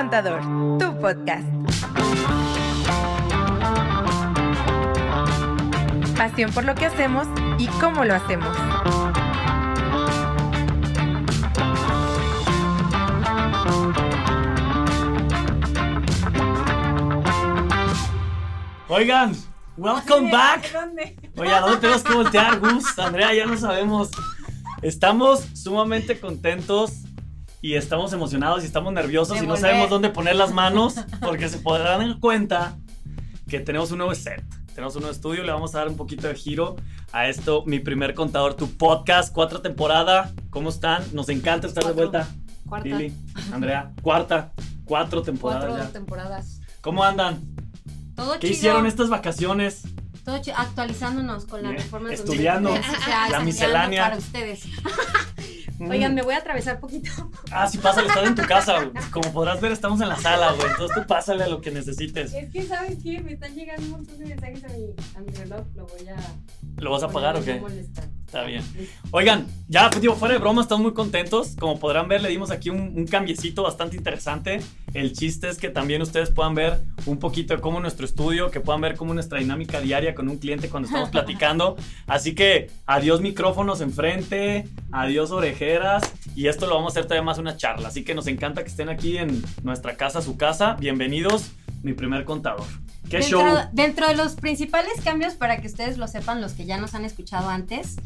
Contador, tu podcast. Pasión por lo que hacemos y cómo lo hacemos. Oigan, welcome back. Oye, ¿a dónde tenemos que voltear, Gus? Andrea, ya no sabemos. Estamos sumamente contentos y estamos emocionados y estamos nerviosos De y no sabemos dónde poner las manos porque se podrán dar cuenta que tenemos un nuevo set. Tenemos un nuevo estudio, le vamos a dar un poquito de giro a esto, mi primer contador, tu podcast, cuatro temporada. ¿Cómo están? Nos encanta estar de Cuatro. vuelta. Cuarta. Lili, Andrea, cuarta, cuatro temporadas Cuatro ya. temporadas. ¿Cómo andan? Todo ¿Qué chido. hicieron estas vacaciones? Todo. Actualizándonos con la Bien. reforma Estudiando. La miscelánea. Para ustedes. Oigan, me voy a atravesar poquito. Ah, sí, pásale, estás en tu casa, güey. Como podrás ver, estamos en la sala, güey. Entonces tú pásale a lo que necesites. Es que, ¿sabes qué? Me están llegando un montón de mensajes a mi, a mi reloj. Lo voy a. ¿Lo vas a pagar o qué? no molestar. Está bien. Oigan, ya, pues, digo, fuera de broma, estamos muy contentos. Como podrán ver, le dimos aquí un, un cambiecito bastante interesante. El chiste es que también ustedes puedan ver un poquito de cómo nuestro estudio, que puedan ver cómo nuestra dinámica diaria con un cliente cuando estamos platicando. Así que adiós micrófonos enfrente, adiós orejeras. Y esto lo vamos a hacer todavía más una charla. Así que nos encanta que estén aquí en nuestra casa, su casa. Bienvenidos, mi primer contador. ¿Qué dentro, show? dentro de los principales cambios, para que ustedes lo sepan, los que ya nos han escuchado antes,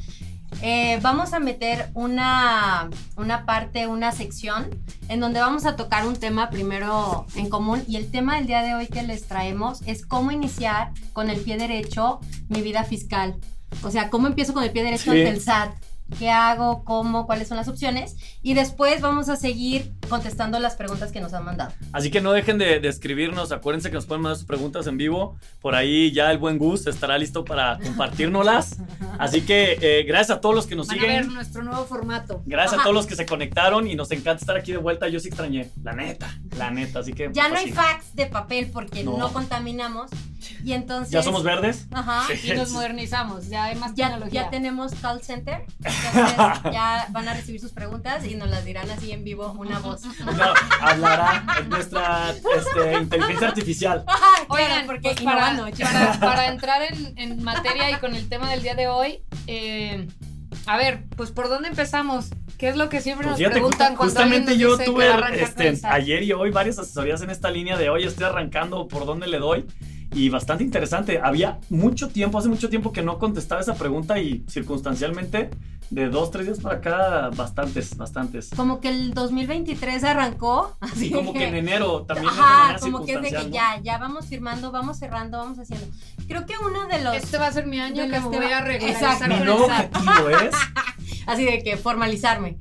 eh, vamos a meter una, una parte, una sección, en donde vamos a tocar un tema primero en común. Y el tema del día de hoy que les traemos es cómo iniciar con el pie derecho mi vida fiscal. O sea, cómo empiezo con el pie derecho Sí. ante el SAT. ¿Qué hago? ¿Cómo? ¿Cuáles son las opciones? Y después vamos a seguir contestando las preguntas que nos han mandado. Así que no dejen de, de escribirnos. Acuérdense que nos pueden mandar sus preguntas en vivo. Por ahí ya el buen Gus estará listo para compartirnoslas. Así que eh, gracias a todos los que nos Van a ver siguen. nuestro nuevo formato. Gracias a Ajá. todos los que se conectaron y nos encanta estar aquí de vuelta. Yo sí extrañé, la neta, la neta. Así que Ya no hay pues, fax de papel porque No. no, contaminamos. Y entonces. ¿Ya somos verdes? Ajá. Sí. Y nos modernizamos, ya hay más Ya, tecnología. ya tenemos call center. Entonces ya van a recibir sus preguntas y nos las dirán así en vivo, una voz. No, hablará es nuestra este, inteligencia artificial. Oigan, porque pues para, entrar en, en materia y con el tema del día de hoy, eh, a ver, pues por dónde empezamos. ¿Qué es lo que siempre Pues nos fíjate, preguntan cuando justamente alguien yo dice tuve este, ayer y hoy varias asesorías en esta línea de hoy. Estoy arrancando por dónde le doy. Y bastante interesante. Había mucho tiempo, hace mucho tiempo que no contestaba esa pregunta y circunstancialmente de dos, tres días para acá, bastantes, bastantes. Como que el 2023 arrancó. Así Así como que en enero también Ajá, como que es de que ya, ya vamos firmando, vamos cerrando, vamos haciendo. Creo que uno de los. Este va a ser mi año que me voy va- a. ¿no? Mi nuevo objetivo es así de que formalizarme.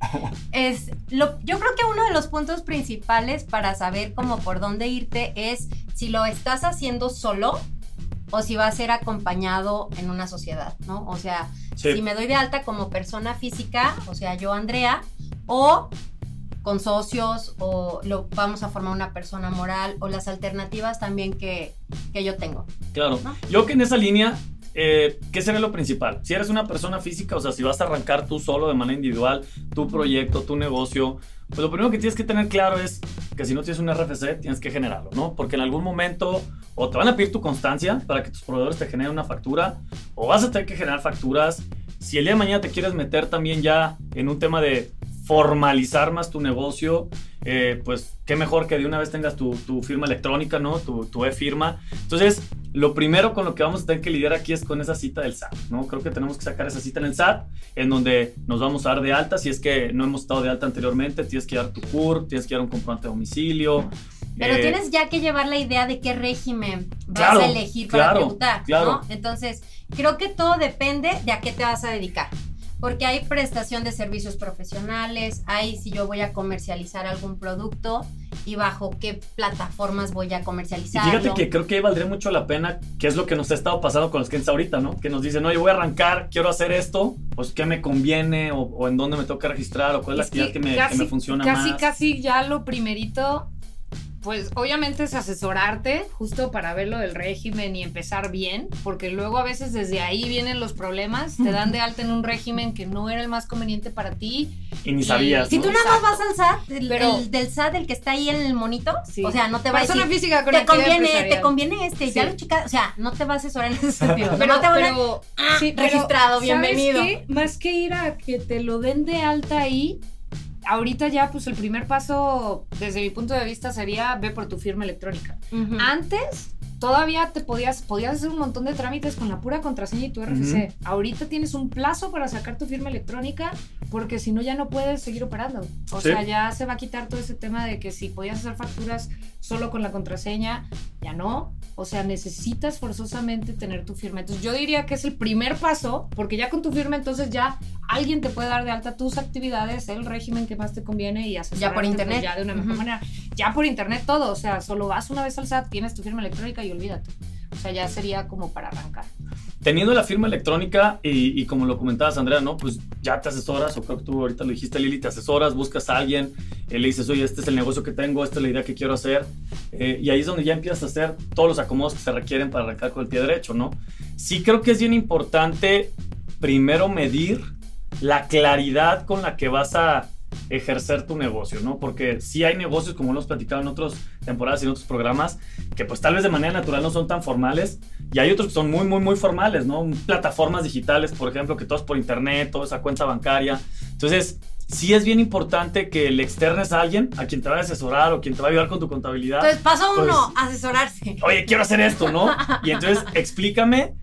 Es lo, yo creo que uno de los puntos principales para saber cómo por dónde irte es si lo estás haciendo solo o si va a ser acompañado en una sociedad, ¿no? O sea, Sí. si me doy de alta como persona física, o sea, yo Andrea, o con socios, o lo, vamos a formar una persona moral, o las alternativas también que, que yo tengo. Claro. ¿no? Yo que en esa línea, eh, ¿qué sería lo principal? Si eres una persona física, o sea, si vas a arrancar tú solo de manera individual, tu proyecto, tu negocio, pues lo primero que tienes que tener claro es que si no tienes un RFC, tienes que generarlo, ¿no? Porque en algún momento o te van a pedir tu constancia para que tus proveedores te generen una factura, o vas a tener que generar facturas. Si el día de mañana te quieres meter también ya en un tema de formalizar más tu negocio, eh, pues qué mejor que de una vez tengas tu, tu firma electrónica, ¿no? Tu, tu e-firma. Entonces, lo primero con lo que vamos a tener que lidiar aquí es con esa cita del SAT, ¿no? Creo que tenemos que sacar esa cita en el SAT, en donde nos vamos a dar de alta. Si es que no hemos estado de alta anteriormente, tienes que dar tu CUR, tienes que dar un comprobante de domicilio. Pero Eh, tienes ya que llevar la idea de qué régimen vas Claro, a elegir para claro, tributar, claro. ¿no? Entonces, creo que todo depende de a qué te vas a dedicar. Porque hay prestación de servicios profesionales, hay si yo voy a comercializar algún producto y bajo qué plataformas voy a Y comercializarlo. fíjate que creo que valdría mucho la pena, que es lo que nos ha estado pasando con los clientes ahorita, ¿no? Que nos dicen, oye, voy a arrancar, quiero hacer esto, pues qué me conviene, o, o en dónde me toca registrar, o cuál es la que actividad que me, que casi- me funciona casi, más. Casi ya lo primerito pues obviamente es asesorarte justo para ver lo del régimen y empezar bien, porque luego a veces desde ahí vienen los problemas, te dan de alta en un régimen que no era el más conveniente para ti. Y ni Y- sabías. Si ¿no? tú nada más vas al SAT, el, Pero- el del SAT, el que está ahí en el monito, Sí. o sea, no te va a Persona decir, física con te conviene, te conviene este, ya lo checas, o sea, no te va a asesorar en ese sentido. Pero, no te van a- pero- Ah, sí, pero, registrado, ¿sabes bienvenido. qué? Más que ir a que te lo den de alta ahí, ahorita ya pues el primer paso desde mi punto de vista sería ve por tu firma electrónica. Antes todavía te podías podías hacer un montón de trámites con la pura contraseña y tu RFC. Ahorita tienes un plazo para sacar tu firma electrónica porque si no ya no puedes seguir operando. O Sí. sea, ya se va a quitar todo ese tema de que si podías hacer facturas solo con la contraseña, ya no. O sea, necesitas forzosamente tener tu firma. Entonces yo diría que es el primer paso, porque ya con tu firma entonces ya alguien te puede dar de alta tus actividades, el régimen que más te conviene y asesorarte Ya por pues, internet. ya de una mejor manera. Ya por internet todo, o sea, solo vas una vez al SAT, tienes tu firma electrónica y olvídate. O sea, ya sería como para arrancar. Teniendo la firma electrónica y, como lo comentabas, Andrea, ¿no? Pues ya te asesoras, o creo que tú ahorita lo dijiste, Lili, te asesoras, buscas a alguien, eh, le dices, oye, este es el negocio que tengo, esta es la idea que quiero hacer. eh, y ahí es donde ya empiezas a hacer todos los acomodos que se requieren para arrancar con el pie derecho, ¿no? Sí creo que es bien importante primero medir la claridad con la que vas a ejercer tu negocio, ¿no? Porque sí hay negocios, como hemos platicado en otras temporadas y en otros programas, que pues tal vez de manera natural no son tan formales, y hay otros que son muy, muy, muy formales, ¿no? Plataformas digitales, por ejemplo, que todo es por internet, toda esa cuenta bancaria. Entonces, sí es bien importante que le externes a alguien, a quien te va a asesorar o quien te va a ayudar con tu contabilidad. Entonces, paso Pues- uno, asesorarse. Oye, quiero hacer esto, ¿no? Y entonces explícame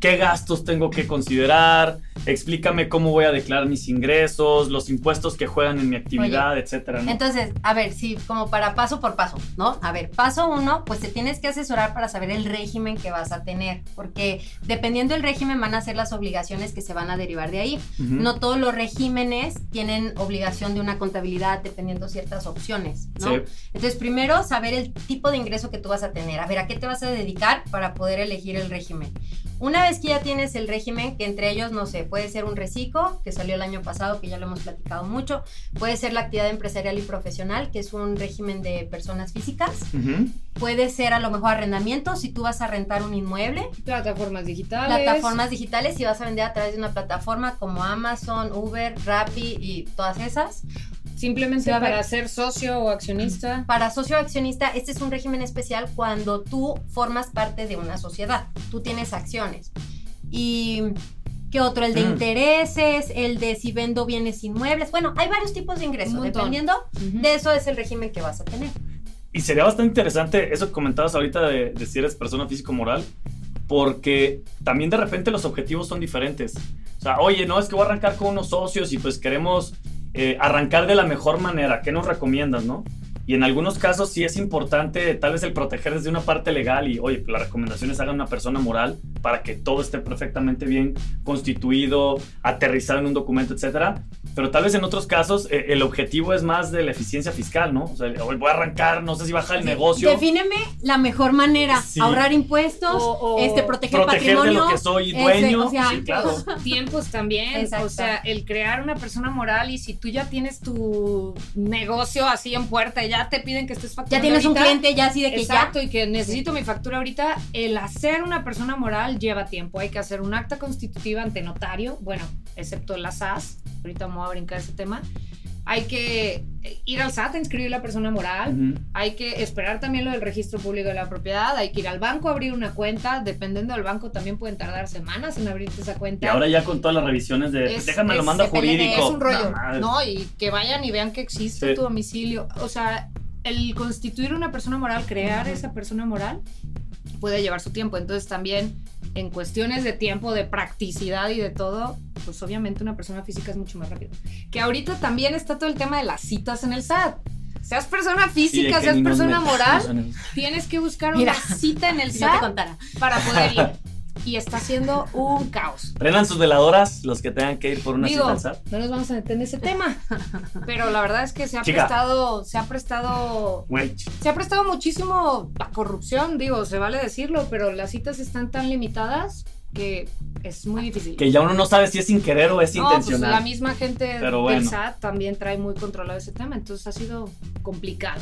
qué gastos tengo que considerar, explícame cómo voy a declarar mis ingresos, los impuestos que juegan en mi actividad, etcétera, ¿no? Entonces, a ver, sí, como para paso por paso, ¿no? A ver, paso uno, pues te tienes que asesorar para saber el régimen que vas a tener, porque dependiendo del régimen van a ser las obligaciones que se van a derivar de ahí. No todos los regímenes tienen obligación de una contabilidad dependiendo ciertas opciones, ¿no? Sí. Entonces, primero saber el tipo de ingreso que tú vas a tener, a ver a qué te vas a dedicar para poder elegir el régimen. Una vez que ya tienes el régimen, que entre ellos, no sé, puede ser un reciclo, que salió el año pasado, que ya lo hemos platicado mucho, puede ser la actividad empresarial y profesional, que es un régimen de personas físicas, Ujú. puede ser a lo mejor arrendamiento, si tú vas a rentar un inmueble, Plataformas digitales. plataformas digitales, si vas a vender a través de una plataforma como Amazon, Uber, Rappi y todas esas. Simplemente Sí, para ser socio o accionista. Para socio accionista, este es un régimen especial cuando tú formas parte de una sociedad. Tú tienes acciones. Y ¿qué otro? El de Mm. intereses, el de si vendo bienes inmuebles. Bueno, hay varios tipos de ingresos. Dependiendo de eso es el régimen que vas a tener. Y sería bastante interesante eso que comentabas ahorita de, de si eres persona físico-moral, porque también de repente los objetivos son diferentes. O sea, oye, no, es que voy a arrancar con unos socios y pues queremos eh, arrancar de la mejor manera. ¿Qué nos recomiendas, no? Y en algunos casos sí es importante tal vez el proteger desde una parte legal y, oye, la recomendación es hagan una persona moral para que todo esté perfectamente bien constituido, aterrizado en un documento, etcétera. Pero tal vez en otros casos eh, el objetivo es más de la eficiencia fiscal, ¿no? O sea, hoy voy a arrancar, no sé si baja el negocio. Defíneme la mejor manera. Sí. Ahorrar impuestos, O- o este, proteger, proteger de patrimonio. lo que soy ese, dueño. o sea, sí, claro. tiempos también. Exacto. O sea, el crear una persona moral y si tú ya tienes tu negocio así en puerta y ya te piden que estés facturando Ya tienes un cliente ya así de que Exacto, y que necesito mi factura ahorita. El hacer una persona moral lleva tiempo. Hay que hacer un acta constitutiva ante notario, bueno, excepto la SAS. Ahorita vamos a brincar ese tema. Hay que ir al SAT a inscribir la persona moral. Ujú. Hay que esperar también lo del registro público de la propiedad. Hay que ir al banco a abrir una cuenta. Dependiendo del banco, también pueden tardar semanas en abrirte esa cuenta. Y ahora ya con todas las revisiones de Es- déjame lo es- depende de- jurídico. es un rollo. No. No, y que vayan y vean que existe Sí. tu domicilio. O sea, el constituir una persona moral, crear esa persona moral, puede llevar su tiempo. Entonces también en cuestiones de tiempo, de practicidad y de todo, pues obviamente una persona física es mucho más rápido. Que ahorita también está todo el tema de las citas en el SAT. Seas persona física, seas persona moral, tienes que buscar Mira, una cita en el SAT para poder ir. Y está siendo un caos. Prendan sus veladoras los que tengan que ir por una Digo, cita al no nos vamos a meter en ese tema. Pero la verdad es que se ha Chica. prestado, se ha prestado, Güey, se ha prestado muchísimo la corrupción, digo, se vale decirlo, pero las citas están tan limitadas que es muy difícil. que ya uno no sabe si es sin querer o es no, pues intencional. la misma gente Pero del bueno. SAT también trae muy controlado ese tema, entonces ha sido complicado.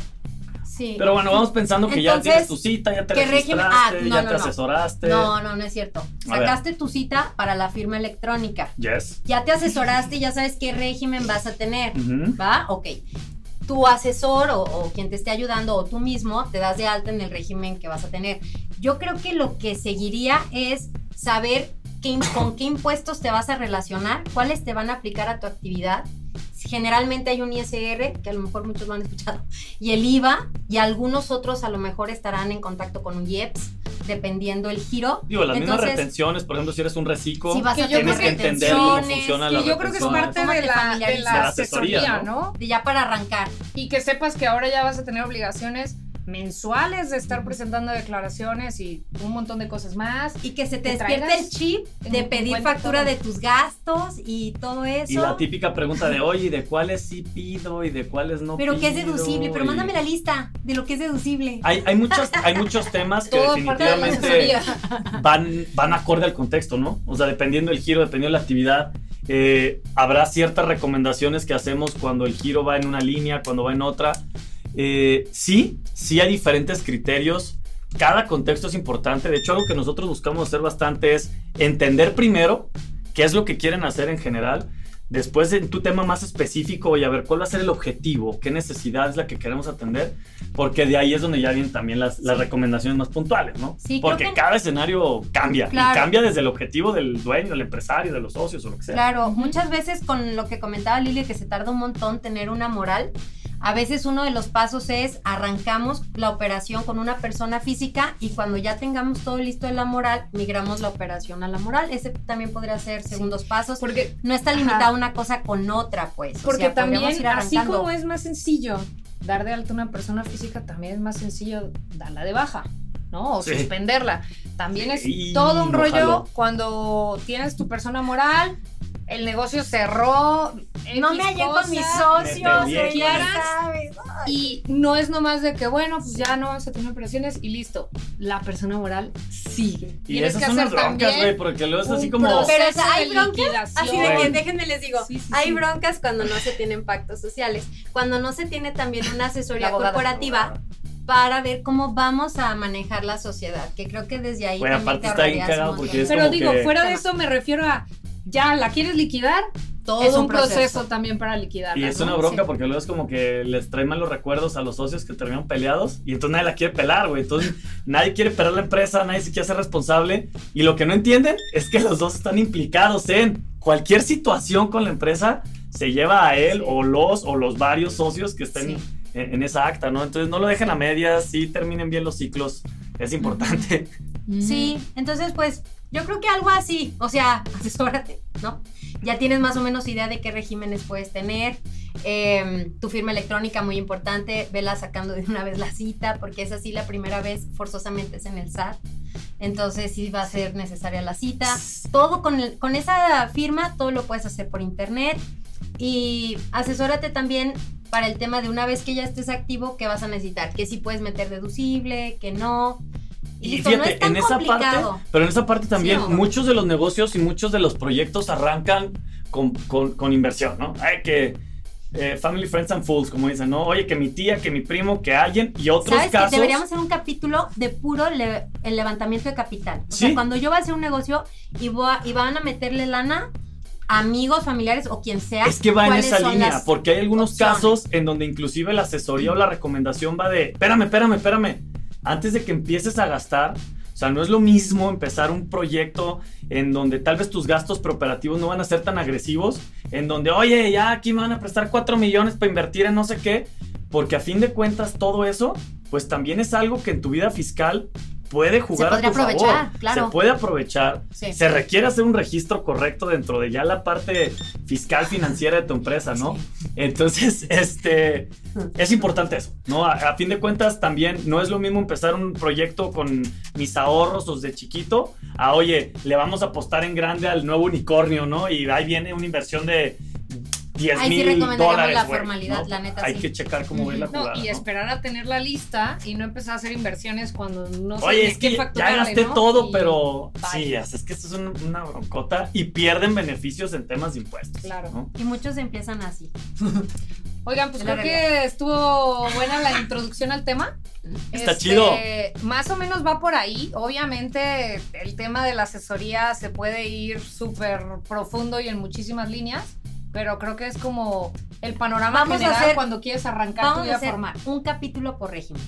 Sí. Pero bueno, vamos pensando que ya Entonces, tienes tu cita, ya te registraste, Ah, no, ya no, te no. asesoraste. No, no, no es cierto. Sacaste tu cita para la firma electrónica. Yes. Ya te asesoraste y ya sabes qué régimen vas a tener. Ujú. ¿Va? Ok. Tu asesor o, o quien te esté ayudando o tú mismo te das de alta en el régimen que vas a tener. Yo creo que lo que seguiría es saber qué con qué impuestos te vas a relacionar, cuáles te van a aplicar a tu actividad. Generalmente hay un ISR, que a lo mejor muchos lo han escuchado, y el IVA, y algunos otros a lo mejor estarán en contacto con un IEPS, dependiendo el giro. Digo, las mismas Entonces, retenciones, por ejemplo, si eres un reciclo, Si vas Que a yo tener tienes que entender cómo funciona Y la yo creo que es parte ¿Cómo de la, de la asesoría, asesoría, ¿no? ¿no? de ya para arrancar. Y que sepas que ahora ya vas a tener obligaciones mensuales de estar presentando declaraciones y un montón de cosas más. Y que se te despierte el chip de pedir factura todo. de tus gastos y todo eso. Y la típica pregunta de, oye, ¿y de cuáles sí pido y de cuáles no pero que es pido? deducible, pero Y- mándame la lista de lo que es deducible. Hay, hay, muchos, hay muchos temas que Todo de definitivamente van, van acorde al contexto, ¿no? O sea, dependiendo del giro, dependiendo de la actividad, eh, habrá ciertas recomendaciones que hacemos cuando el giro va en una línea, cuando va en otra. Eh, sí, sí hay diferentes criterios. Cada contexto es importante. De hecho, algo que nosotros buscamos hacer bastante es entender primero qué es lo que quieren hacer en general. Después, en tu tema más específico, y a ver cuál va a ser el objetivo, qué necesidad es la que queremos atender, porque de ahí es donde ya vienen también las, las recomendaciones más puntuales, ¿no? Sí, creo porque que- cada escenario cambia, Claro. y cambia desde el objetivo del dueño, del empresario, de los socios o lo que sea. Claro, muchas veces con lo que comentaba Lili, que se tarda un montón tener una moral. A veces uno de los pasos es arrancamos la operación con una persona física y cuando ya tengamos todo listo de la moral, migramos la operación a la moral. Ese también podría ser segundos pasos. Porque, No está Ajá. Una cosa con otra, pues. O porque sea, también, ir así como es más sencillo dar de alta a una persona física, también es más sencillo darla de baja. ¿no? O Sí. suspenderla. También es Sí, todo un rollo cuando tienes tu persona moral, el negocio cerró. No X me hallé con mis Me socios, él. sabes. Y no es nomás de que, bueno, pues ya no vamos a tener operaciones y listo. La persona moral sigue. Y Tienes esas que son las hacer broncas, también güey, porque luego es así como... Pero, o sea, hay broncas. Así de que, déjenme les digo, Sí, sí, hay sí. broncas cuando no se tienen pactos sociales, cuando no se tiene también una asesoría corporativa para ver cómo vamos a manejar la sociedad, que creo que desde ahí también aparte te está bien porque es Pero como digo, que- fuera de eso me refiero a, ya, ¿la quieres liquidar? todo es un proceso, también para liquidarla. Y es ¿no? una bronca Sí. porque luego es como que les trae malos recuerdos a los socios que terminan peleados y entonces nadie la quiere pelar, güey. Entonces nadie quiere pelar la empresa, nadie se quiere hacer responsable y lo que no entienden es que los dos están implicados en cualquier situación con la empresa se lleva a él o los o los varios socios que estén Sí. en, en esa acta, ¿no? Entonces no lo dejen a medias, sí terminen bien los ciclos, es importante. Sí, entonces pues yo creo que algo así, o sea, asesórate, ¿no? Ya tienes más o menos idea de qué regímenes puedes tener. Eh, tu firma electrónica, muy importante, vela sacando de una vez la cita, porque es así la primera vez, forzosamente es en el SAT. Entonces sí va a ser necesaria la cita. Todo con, con esa firma, todo lo puedes hacer por internet. Y asesórate también para el tema de una vez que ya estés activo, ¿qué vas a necesitar? Que sí puedes meter deducible, que no. Y no fíjate, es tan en esa parte, pero en esa parte también, Sí, ¿no? muchos de los negocios y muchos de los proyectos arrancan con, con- con inversión, ¿no? Ay, que eh, Family, Friends and Fools, como dicen, ¿no? Oye, que mi tía, que mi primo, que alguien, y otros ¿Sabes que casos. deberíamos hacer un capítulo de puro le- el levantamiento de capital? O sea, cuando yo voy a hacer un negocio y, voy a- y van a meterle lana, amigos, familiares o quien sea. Es que va en ¿cuáles esa línea, porque hay algunos opciones? casos en donde inclusive la asesoría o la recomendación va de, espérame, espérame, espérame, antes de que empieces a gastar, o sea, no es lo mismo empezar un proyecto en donde tal vez tus gastos preoperativos no van a ser tan agresivos, en donde, oye, ya aquí me van a prestar 4 millones para invertir en no sé qué, porque a fin de cuentas todo eso, pues también es algo que en tu vida fiscal puede jugar a podría tu favor. claro. Se puede aprovechar. Sí. Se requiere hacer un registro correcto dentro de ya la parte fiscal financiera de tu empresa, ¿no? Entonces, este, es importante eso, ¿no? A, a fin de cuentas, también no es lo mismo empezar un proyecto con mis ahorros desde chiquito a, oye, le vamos a apostar en grande al nuevo unicornio, ¿no? Y ahí viene una inversión de 10 Ahí sí mil recomendaríamos dólares. la formalidad, ¿no? la neta, Hay sí. que checar cómo ve la No, jugada. y ¿no? esperar a tener la lista y no empezar a hacer inversiones cuando no Oye, ni es que ya gasté ¿no? todo, Y- pero bye. sí, es que esto es un- una broncota y pierden beneficios en temas de impuestos. Claro. ¿no? Y muchos empiezan así. Oigan, pues creo que estuvo buena la introducción al tema. Está Este, chido. Más o menos va por ahí. Obviamente el tema de la asesoría se puede ir súper profundo y en muchísimas líneas, pero creo que es como el panorama Vamos a general hacer- cuando quieres arrancar tu Vamos a vida hacer formal. un capítulo por régimen.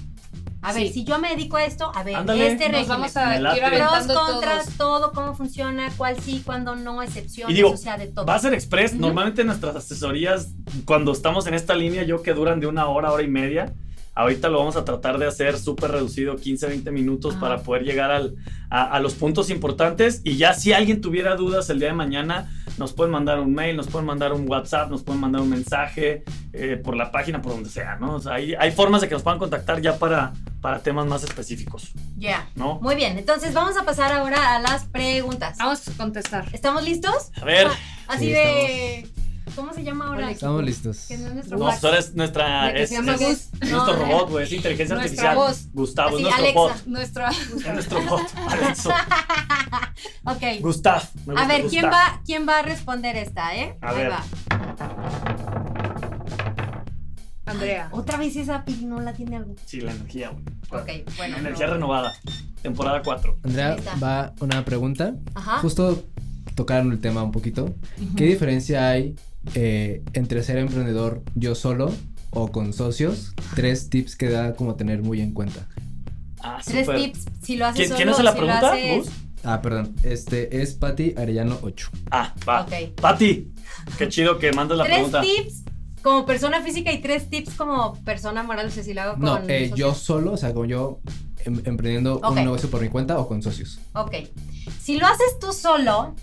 A ver, Sí. si yo me dedico a esto, a ver, Ándale. este Nos régimen. vamos a ir. Pros, contras, todos. todo, cómo funciona, cuál sí, cuándo no, excepciones, Y digo, o sea, de todo. Va a ser express. Normalmente nuestras asesorías, cuando estamos en esta línea, yo que duran de una hora, hora y media. Ahorita lo vamos a tratar de hacer súper reducido, 15, 20 minutos, Ajá. para poder llegar al- a, a los puntos importantes. Y ya si alguien tuviera dudas el día de mañana, nos pueden mandar un mail, nos pueden mandar un WhatsApp, nos pueden mandar un mensaje eh, por la página, por donde sea, ¿no? O sea, hay, hay formas de que nos puedan contactar ya para, para temas más específicos, Ya. ¿no? Muy bien, entonces vamos a pasar ahora a las preguntas. Vamos a contestar. ¿Estamos listos? A ver, Ah, Así Sí, de. ¿Cómo se llama ahora? Estamos listos. Que no es nuestro no, eres nuestra. La que Es, se llama es- Gus. es nuestro No, robot, güey, es inteligencia Nuestra artificial. voz. Gustavo, Así, es nuestro Alexa. bot. Nuestra. Es nuestro bot, Alexo. Ok. Gustav. me A ver, ¿quién Gustav. va, ¿quién va a responder esta, eh? A Ahí ver. va. Andrea. Otra vez esa pirinola tiene algo. Sí, la energía, güey. Ok, bueno. Energía no. renovada. Temporada 4. Andrea, va una pregunta. Ajá. Justo tocaron el tema un poquito. ¿Qué diferencia hay eh, entre ser emprendedor yo solo o con socios? Tres tips que da como tener muy en cuenta. Ah, Tres tips. Si lo haces ¿Quién, solo, quién hace la si pregunta? Ah, perdón. Este es Patti Arellano 8. Ah, va. Ok. Pati, qué chido que mandas la tres pregunta. tips como persona física y tres tips como persona moral. O sea, si lo hago con. No, eh, yo solo, o sea, como yo em- emprendiendo un negocio por mi cuenta o con socios. Ok. Si lo haces tú solo,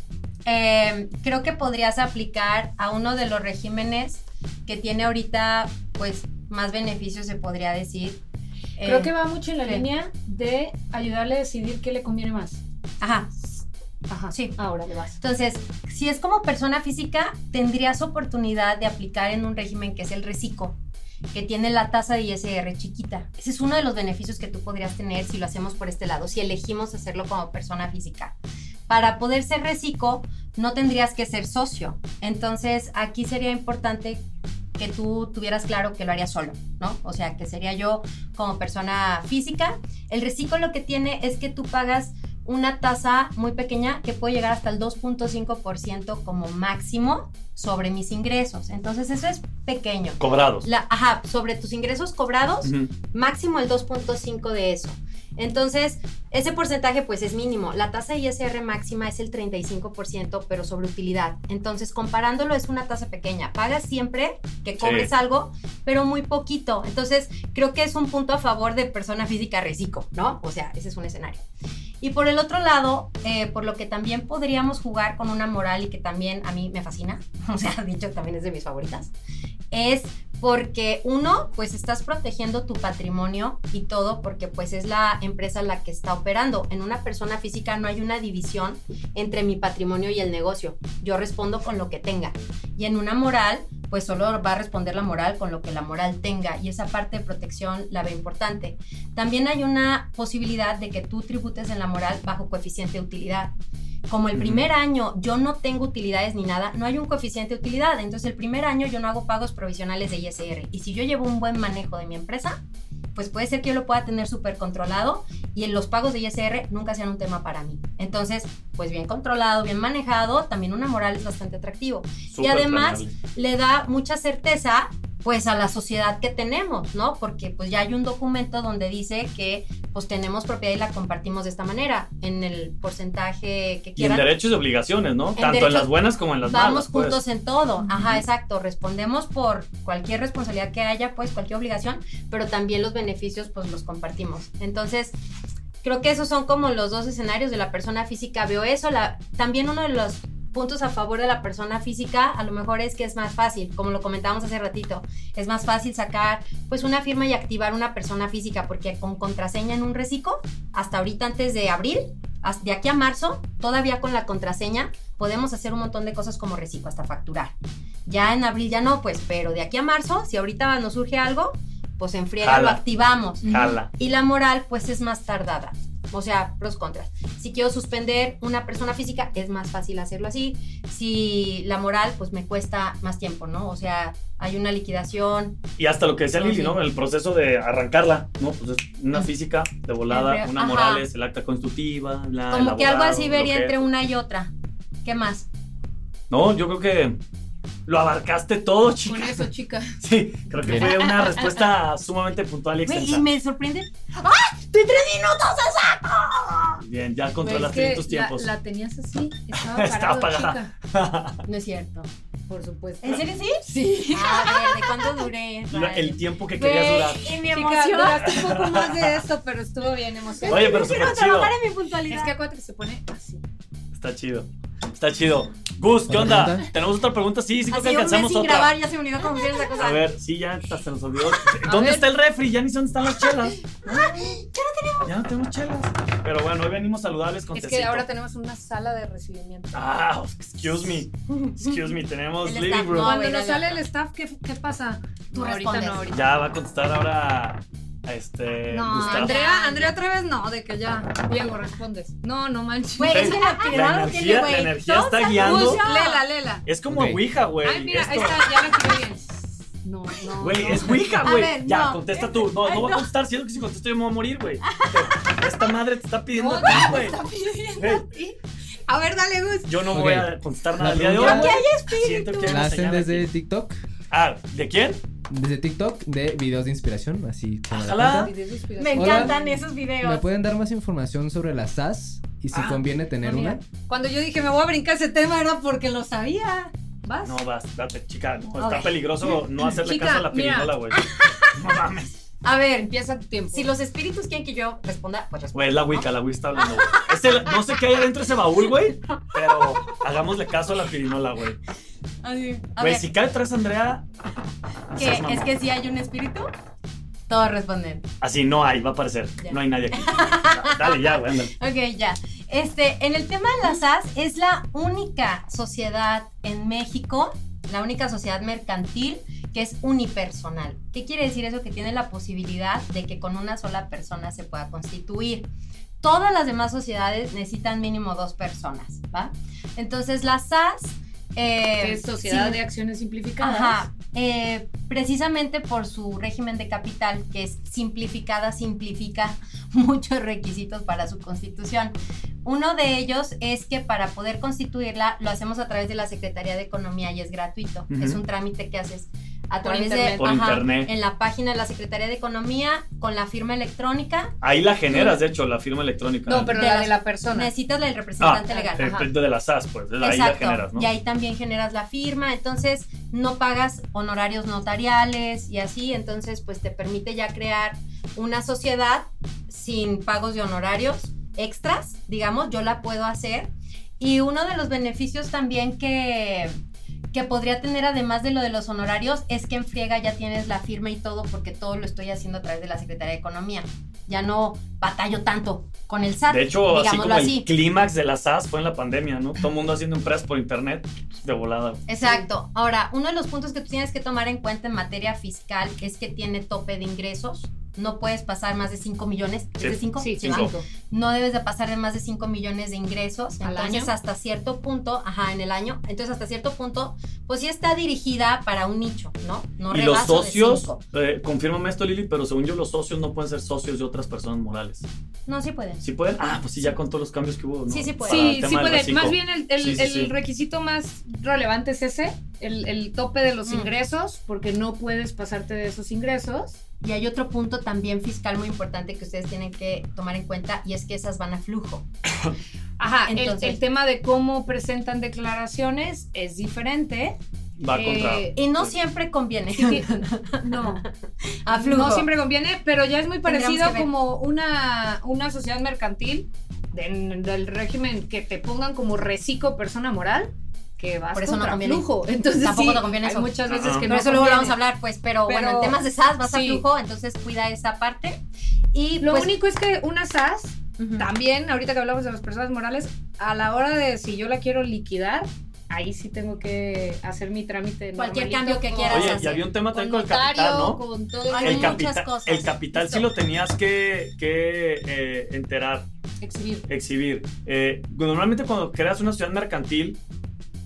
eh, creo que podrías aplicar a uno de los regímenes que tiene ahorita, pues, más beneficios, se podría decir. Eh, Creo que va mucho en la sí. línea de ayudarle a decidir qué le conviene más. Ajá. Ajá. Sí. Ahora le vas. Entonces, si es como persona física, tendrías oportunidad de aplicar en un régimen que es el reciclo, que tiene la tasa de ISR chiquita. Ese es uno de los beneficios que tú podrías tener si lo hacemos por este lado, si elegimos hacerlo como persona física. Para poder ser reciclo, no tendrías que ser socio. Entonces, aquí sería importante que tú tuvieras claro que lo harías solo, ¿no? O sea, que sería yo como persona física. El reciclo lo que tiene es que tú pagas una tasa muy pequeña que puede llegar hasta el 2.5% como máximo sobre mis ingresos. Entonces eso es pequeño. Cobrados. La, ajá, sobre tus ingresos cobrados, máximo el 2.5 de eso. Entonces, ese porcentaje pues es mínimo. La tasa ISR máxima es el 35%, pero sobre utilidad. Entonces, comparándolo es una tasa pequeña. Pagas siempre que cobres Sí. algo, pero muy poquito. Entonces, creo que es un punto a favor de persona física reciclo, ¿no? O sea, ese es un escenario. Y por el otro lado, eh, por lo que también podríamos jugar con una moral y que también a mí me fascina, o sea, dicho también es de mis favoritas, es porque uno, pues estás protegiendo tu patrimonio y todo porque pues es la empresa la que está operando. En una persona física no hay una división entre mi patrimonio y el negocio. Yo respondo con lo que tenga. Y en una moral, pues solo va a responder la moral con lo que la moral tenga y esa parte de protección la ve importante. También hay una posibilidad de que tú tributes en la moral bajo coeficiente de utilidad. Como el primer año yo no tengo utilidades ni nada, no hay un coeficiente de utilidad. Entonces el primer año yo no hago pagos provisionales de ISR. Y si yo llevo un buen manejo de mi empresa, pues puede ser que yo lo pueda tener súper controlado y en los pagos de ISR nunca sean un tema para mí. Entonces, pues bien controlado, bien manejado, también una moral es bastante atractivo. y además planeable. le da mucha certeza pues a la sociedad que tenemos, ¿no? Porque pues ya hay un documento donde dice que pues tenemos propiedad y la compartimos de esta manera, en el porcentaje que Y en quieran. derechos y obligaciones, ¿no? Tanto en las buenas como en las Vamos malas. pues. juntos en todo. Ajá, exacto. Respondemos por cualquier responsabilidad que haya, pues cualquier obligación, pero también los beneficios, pues los compartimos. Entonces, creo que esos son como los dos escenarios de la persona física. Veo eso. La, también uno de los puntos a favor de la persona física a lo mejor es que es más fácil, como lo comentábamos hace ratito, es más fácil sacar pues una firma y activar una persona física porque con contraseña en un reciclo, hasta ahorita antes de abril, hasta de aquí a marzo, todavía con la contraseña podemos hacer un montón de cosas como reciclo, hasta facturar. Ya en abril ya no, pues, pero de aquí a marzo, si ahorita nos surge algo, pues en friega lo activamos. Jala. Y la moral, pues, es más tardada. O sea, pros contras. Si quiero suspender una persona física, es más fácil hacerlo así. Si la moral, pues me cuesta más tiempo, ¿no? O sea, hay una liquidación. Y hasta lo que decía Lili. ¿no? El proceso de arrancarla, ¿no? Pues es una física de volada, una moral es el acta constitutiva, la Como que algo así vería entre una y otra. ¿Qué más? No, yo creo que lo abarcaste todo, Con chica. eso, chica. Sí, creo que fue una respuesta sumamente puntual y extensa. y me sorprende. ¡Ah! ¡De tres minutos exacto! Bien, ya controlaste es bien que tus tiempos. La, la tenías así, estaba Estaba parado, apagada. chica. No es cierto. Por supuesto. ¿En serio sí? Sí. A ver, ¿de cuánto duré? Vale. el tiempo que querías durar. Y mi emoción. duraste un poco más de esto, pero estuvo bien emocionante. Oye, pero súper Quiero chido. trabajar en mi puntualidad. Es que acuérdate que se pone así. Está chido. Está chido. Gus, ¿qué ¿Otra onda? pregunta? ¿Tenemos otra pregunta? Sí, sí, creo que Así un mes alcanzamos sin otra. grabar, ya se me olvidó cómo se esa cosa. A ver, sí, ya hasta se nos olvidó. ¿Dónde está el refri? Ya ni sé dónde están las chelas. Ya no tenemos. Ya no tenemos chelas. Pero bueno, hoy venimos saludables con Es que ahora tenemos una sala de recibimiento. Ah, excuse me. Excuse me, tenemos El living staff, room. no, Cuando nos no, sale el staff, ¿qué, qué pasa? Tú no, ahorita respondes. no, ahorita. Ya va a contestar ahora este No, Gustavo. Andrea, Andrea otra vez no, de que ya. Diego, respondes. No, no manches. Güey, es que la La pirada tiene, energía, güey. la energía está guiando. Lela, lela. Es como Ok. Ouija, güey. Ay, mira, ahí Esto- está, ya la quiero bien. No, no. Güey, no. es Ouija, güey. Ya, no. contesta tú. No, Ay, no va a contestar. Siento que si contesto yo me voy a morir, güey. Esta madre te está pidiendo No, a ti, güey. está pidiendo a ti. A ver, dale, Gus. Yo no Ok. voy a contestar nada el día de hoy. Siento que La hacen desde aquí. TikTok. Ah, ¿de quién? Desde TikTok de videos de inspiración, así como la. Me Hola. encantan esos ¿Me videos. pueden dar más información sobre las SAS y si Ah, conviene tener no, una? Cuando yo dije me voy a brincar ese tema era porque lo sabía. ¿Vas? No, vas, date, chica. No, está peligroso no hacerle Chica, caso a la pirinola, güey. No mames. A ver, Empieza tu tiempo. si los espíritus quieren que yo responda, pues respondo. Güey, la Wicca, la Wicca está hablando, güey. Es el- no sé qué hay adentro de ese baúl, güey. Pero hagámosle caso a la pirinola, güey. Así, A Güey, ver, si cae atrás Andrea. que seas es que si hay un espíritu, todos responden. Así no hay, va a aparecer. Ya. No hay nadie aquí. Ya, Dale, ya, güey, ándale. Ok, ya. Este, en el tema de las SAS, es la única sociedad en México, la única sociedad mercantil que es unipersonal. ¿Qué quiere decir eso? Que tiene la posibilidad de que con una sola persona se pueda constituir. Todas las demás sociedades necesitan mínimo dos personas, ¿va? Entonces, las SAS... eh, es Sociedad sí, de Acciones Simplificadas. Ajá. eh, precisamente por su régimen de capital, que es simplificada, simplifica muchos requisitos para su constitución. Uno de ellos es que para poder constituirla lo hacemos a través de la Secretaría de Economía y es gratuito. Es un trámite que haces a Por través internet. de Por internet. en la página de la Secretaría de Economía con la firma electrónica. Ahí la generas, de hecho, la firma electrónica. No, pero De la de la persona. Necesitas el Ah, representante legal. de, Ajá. de la SAS, pues. Ahí la Exacto. generas, ¿no? Y ahí también generas la firma, entonces no pagas honorarios notariales y así, entonces pues te permite ya crear una sociedad sin pagos de honorarios extras, digamos, yo la puedo hacer. Y uno de los beneficios también que, que podría tener además de lo de los honorarios es que en friega ya tienes la firma y todo porque todo lo estoy haciendo a través de la Secretaría de Economía. Ya no batallo tanto con el SAT, De hecho, así como así. el clímax de la SAS fue en la pandemia, ¿no? Todo el mundo haciendo empresas por internet de volada. Exacto. Ahora, uno de los puntos que tú tienes que tomar en cuenta en materia fiscal es que tiene tope de ingresos. No puedes pasar más de 5 millones. ¿Es de 5? Sí, Cinco. cinco. No debes de pasar de más de 5 millones de ingresos. ¿Al Entonces, año? hasta cierto punto, ajá, en el año. Entonces, hasta cierto punto, pues sí está dirigida para un nicho, ¿no? No y los socios, eh, confírmame esto, Lili, pero según yo, los socios no pueden ser socios de otras personas morales. No, sí pueden. ¿Sí pueden? Ah, pues sí, ya con todos los cambios que hubo, ¿no? Sí, sí pueden. Sí, sí del puede. reciclo. Más bien el, el- Sí, sí, el sí. requisito más relevante es ese, el, el tope de los Mm. ingresos, porque no puedes pasarte de esos ingresos. Y hay otro punto también fiscal muy importante que ustedes tienen que tomar en cuenta y es que esas van a flujo. Ajá, Entonces- el, tema de cómo presentan declaraciones es diferente. Va contra. Eh, Y no Pues- siempre conviene. Sí no, a flujo. no siempre conviene, pero ya es muy parecido como una, una sociedad mercantil del, del régimen que te pongan como reciclo persona moral que vas Por eso no contra conviene. flujo. Entonces Tampoco sí, te conviene hay eso. muchas veces que Pero no eso luego lo vamos a hablar, pues, pero, Pero- bueno, en temas de SAS vas a sí. flujo, entonces cuida esa parte. Y Lo pues, único es que una SAS ujú. También, ahorita que hablamos de las personas morales, a la hora de si yo la quiero liquidar, ahí sí tengo que hacer mi trámite. Cualquier normalito cambio que quieras Oye, hacer. y había un tema también con el capital, ¿no? con todo Hay El, muchas capital, cosas. el capital sí lo tenías que, que eh, enterar, exhibir. exhibir. Eh, normalmente cuando creas una sociedad mercantil,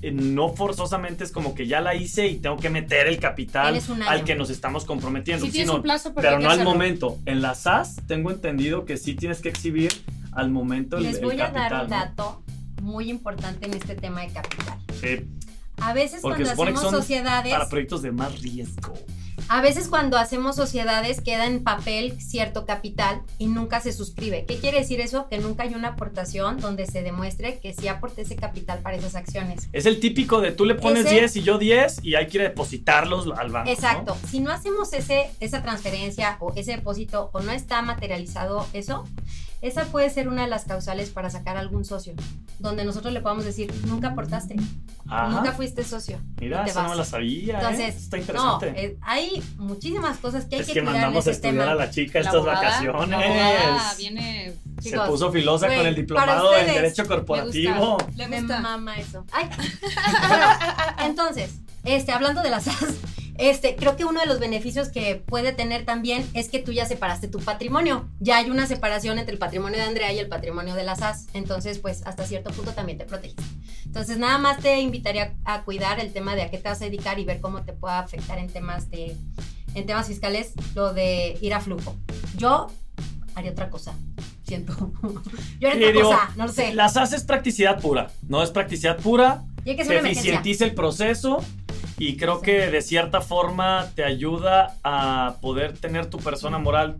no forzosamente es como que ya la hice y tengo que meter el capital al que nos estamos comprometiendo. Sí tienes sino- un plazo, pero, no al momento. En la SAS tengo entendido que sí tienes que exhibir al momento el, Les el voy a capital. dar un ¿no? dato muy importante en este tema de capital. Sí, A veces Porque cuando hacemos sociedades, para proyectos de más riesgo. A veces cuando hacemos sociedades queda en papel cierto capital y nunca se suscribe. ¿Qué quiere decir eso? Que nunca hay una aportación donde se demuestre que sí aporté ese capital para esas acciones. Es el típico de tú le pones Ese- 10 y yo 10 y hay que depositarlos al banco. ¿no? Exacto. Si no hacemos ese, esa transferencia o ese depósito o no está materializado eso, esa puede ser una de las causales para sacar algún socio, donde nosotros le podamos decir, nunca aportaste, Ajá. nunca fuiste socio. Mira, esa no vas". me la sabía. ¿eh? Entonces, Está no, interesante. eh, hay muchísimas cosas que hay es que, que cuidar mandamos a ese estudiar tema. a la chica La estas abogada, vacaciones. la abogada viene. Se puso filosa con el diplomado en Derecho Corporativo. Le Me gusta. mama eso. Ay. Bueno, entonces, este, hablando de las SAS, este, creo que uno de los beneficios que puede tener también es que tú ya separaste tu patrimonio. Ya hay una separación entre el patrimonio de Andrea y el patrimonio de las SAS. Entonces, pues, hasta cierto punto también te proteges. Entonces, nada más te invitaría a cuidar el tema de a qué te vas a dedicar y ver cómo te puede afectar en temas de, en temas fiscales, lo de ir a flujo. Yo haría otra cosa. Siento. Yo haría otra digo, cosa, no lo sé. Las haces practicidad pura. No es practicidad pura. Y hay que hacer Se una emergencia. eficientiza el proceso. Y creo que de cierta forma te ayuda a poder tener tu persona moral,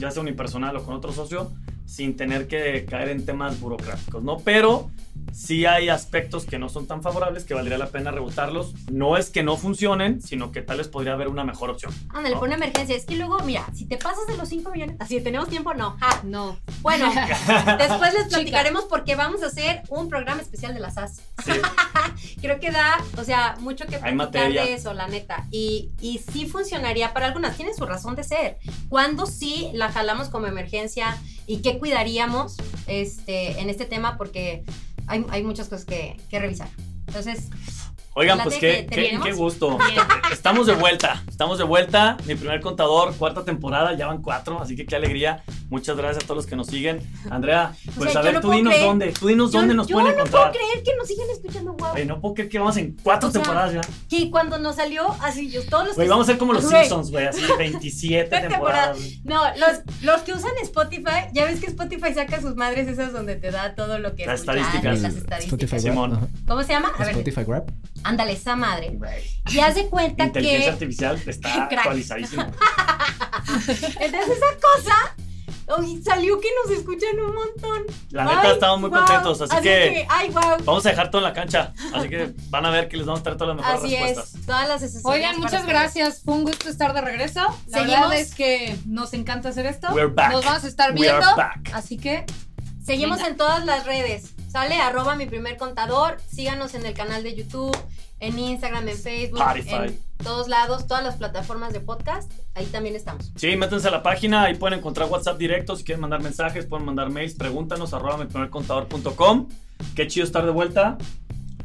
ya sea unipersonal o con otro socio, sin tener que caer en temas burocráticos, ¿no? Pero sí hay aspectos que no son tan favorables que valdría la pena rebotarlos. No es que no funcionen, sino que tal vez podría haber una mejor opción. Ándale, ¿no? pon una emergencia. Es que luego, mira, si te pasas de los 5 millones, así tenemos tiempo, no. Ja. No. Bueno, después les platicaremos porque vamos a hacer un programa especial de las SAS. Sí. Creo que da, o sea, mucho que platicar de eso, la neta. Y, y sí funcionaría para algunas, tiene su razón de ser. ¿Cuándo sí la jalamos como emergencia y qué cuidaríamos este, en este tema? Porque hay, hay muchas cosas que, que revisar. Entonces, Oigan, ¿Late pues qué, qué, gusto. Estamos de vuelta, estamos de vuelta. Mi primer contador, cuarta temporada, ya van cuatro, así que qué alegría. Muchas gracias a todos los que nos siguen. Andrea, pues sea, a ver, no tú dinos creer- dónde, tú dinos yo, dónde nos yo pueden no encontrar. puedo creer que nos siguen escuchando, wow. Oye, no puedo creer que vamos en cuatro O sea, temporadas ya. Que cuando nos salió, así yo, todos los que vamos a ser como los Güey. Simpsons, güey, así 27 temporadas. No, los, los que usan Spotify, ya ves que Spotify saca sus madres esas donde te da todo lo que Las estadísticas. las Spotify estadísticas. Grab. Simón. ¿Cómo se llama? A ver, Spotify Grab. Ándale, esa madre. Y haz de cuenta Inteligencia que. artificial está actualizadísima. Entonces esa cosa. uy, salió que nos escuchan un montón. La neta, Ay, estamos muy contentos, así, que, Ay, wow. vamos a dejar todo en la cancha. Así que van a ver que les vamos a traer todas las mejores Así respuestas. es. Todas las Oigan, muchas gracias. Fue un gusto estar de regreso. La Seguimos. verdad es que nos encanta hacer esto. We're back. Nos vamos a estar We are viendo. back. Así que Seguimos Venga. en todas las redes. Sale arroba mi primer contador. Síganos en el canal de YouTube, en Instagram, en Facebook, Spotify. en todos lados, todas las plataformas de podcast. Ahí también estamos. Sí, métanse a la página, ahí pueden encontrar WhatsApp directo, si quieren mandar mensajes, pueden mandar mails, pregúntanos, arroba mi primer contador.com. Qué chido estar de vuelta.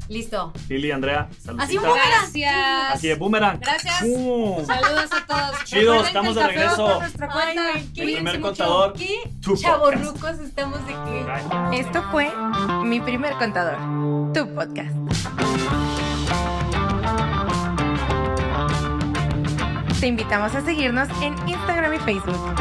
Listo. Lili, Andrea, Así saludcita. un boomerang. gracias. Así de boomerang. Gracias. Saludos a todos. Chido, estamos de regreso. Ay, primer mucho. contador. ¿Qué Tu chavorrucos estamos de que? Esto fue Mi Primer Contador, tu podcast. Te invitamos a seguirnos en Instagram y Facebook.